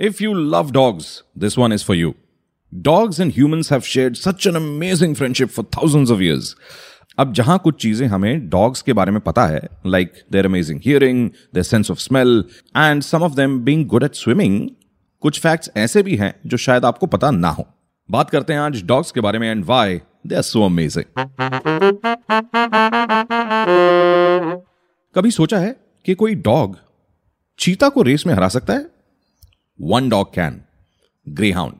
If you love dogs, this one is for you. Dogs and humans have shared such an amazing friendship for thousands of years. अब जहाँ कुछ चीज़ें हमें dogs के बारे में पता है like their amazing hearing their sense of smell and some of them being good at swimming कुछ फैक्ट्स ऐसे भी हैं जो शायद आपको पता ना हो बात करते हैं आज डॉग्स के बारे में and why they are so amazing कभी सोचा है कि कोई डॉग चीता को रेस में हरा सकता है one dog can greyhound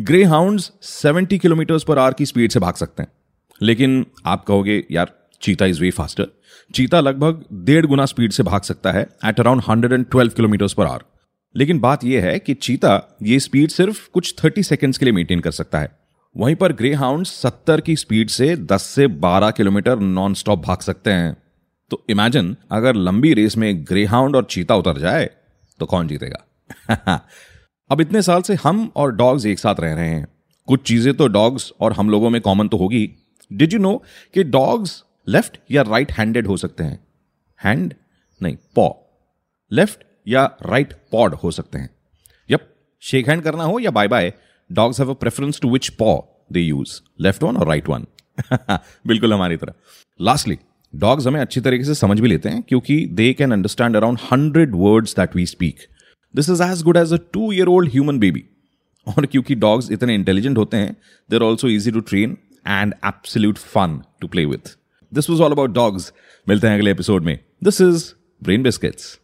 greyhound seventy kilometre per hour की स्पीड से भाग सकते हैं। लेकिन आप कहोगे, यार, चीता इज़ वे फास्टर चीता लगभग डेढ़ गुना स्पीड से भाग सकता है at around hundred and twelve kilometre per hour लेकिन बात यह है कि चीता ये स्पीड सिर्फ़ कुछ थर्टी सेकेंड्स के लिए मेंटेन कर सकता है। वहीं पर ग्रे हाउंड सत्तर की स्पीड से दस से बारह किलोमीटर नॉन स्टॉप भाग सकते हैं। तो इमेजिन अगर लंबी रेस में ग्रे हाउंड और चीता उतर जाए तो कौन जीतेगा? अब इतने साल से हम और डॉग्स एक साथ रह रहे हैं। कुछ चीज़ें तो डॉग्स और हम लोगों में कॉमन तो होगी। डिड यू नो कि डॉग्स लेफ़्ट या राइट हैंडेड हो सकते हैं? हैंड नहीं पॉ लेफ़्ट या राइट पॉड हो सकते हैं। यप शेक हैंड करना हो या bye bye dogs have a preference to which paw they use left one और राइट वन बिल्कुल हमारी तरह। लास्टली डॉग्स हमें अच्छी तरीके से समझ भी लेते हैं, क्योंकि they can understand around hundred words that we speak this is as good as a two year old human baby और क्योंकि डॉग्स इतने इंटेलिजेंट होते हैं they are also easy to train and absolute fun to play with this was all about dogs मिलते हैं अगले episode में. This is brain biscuits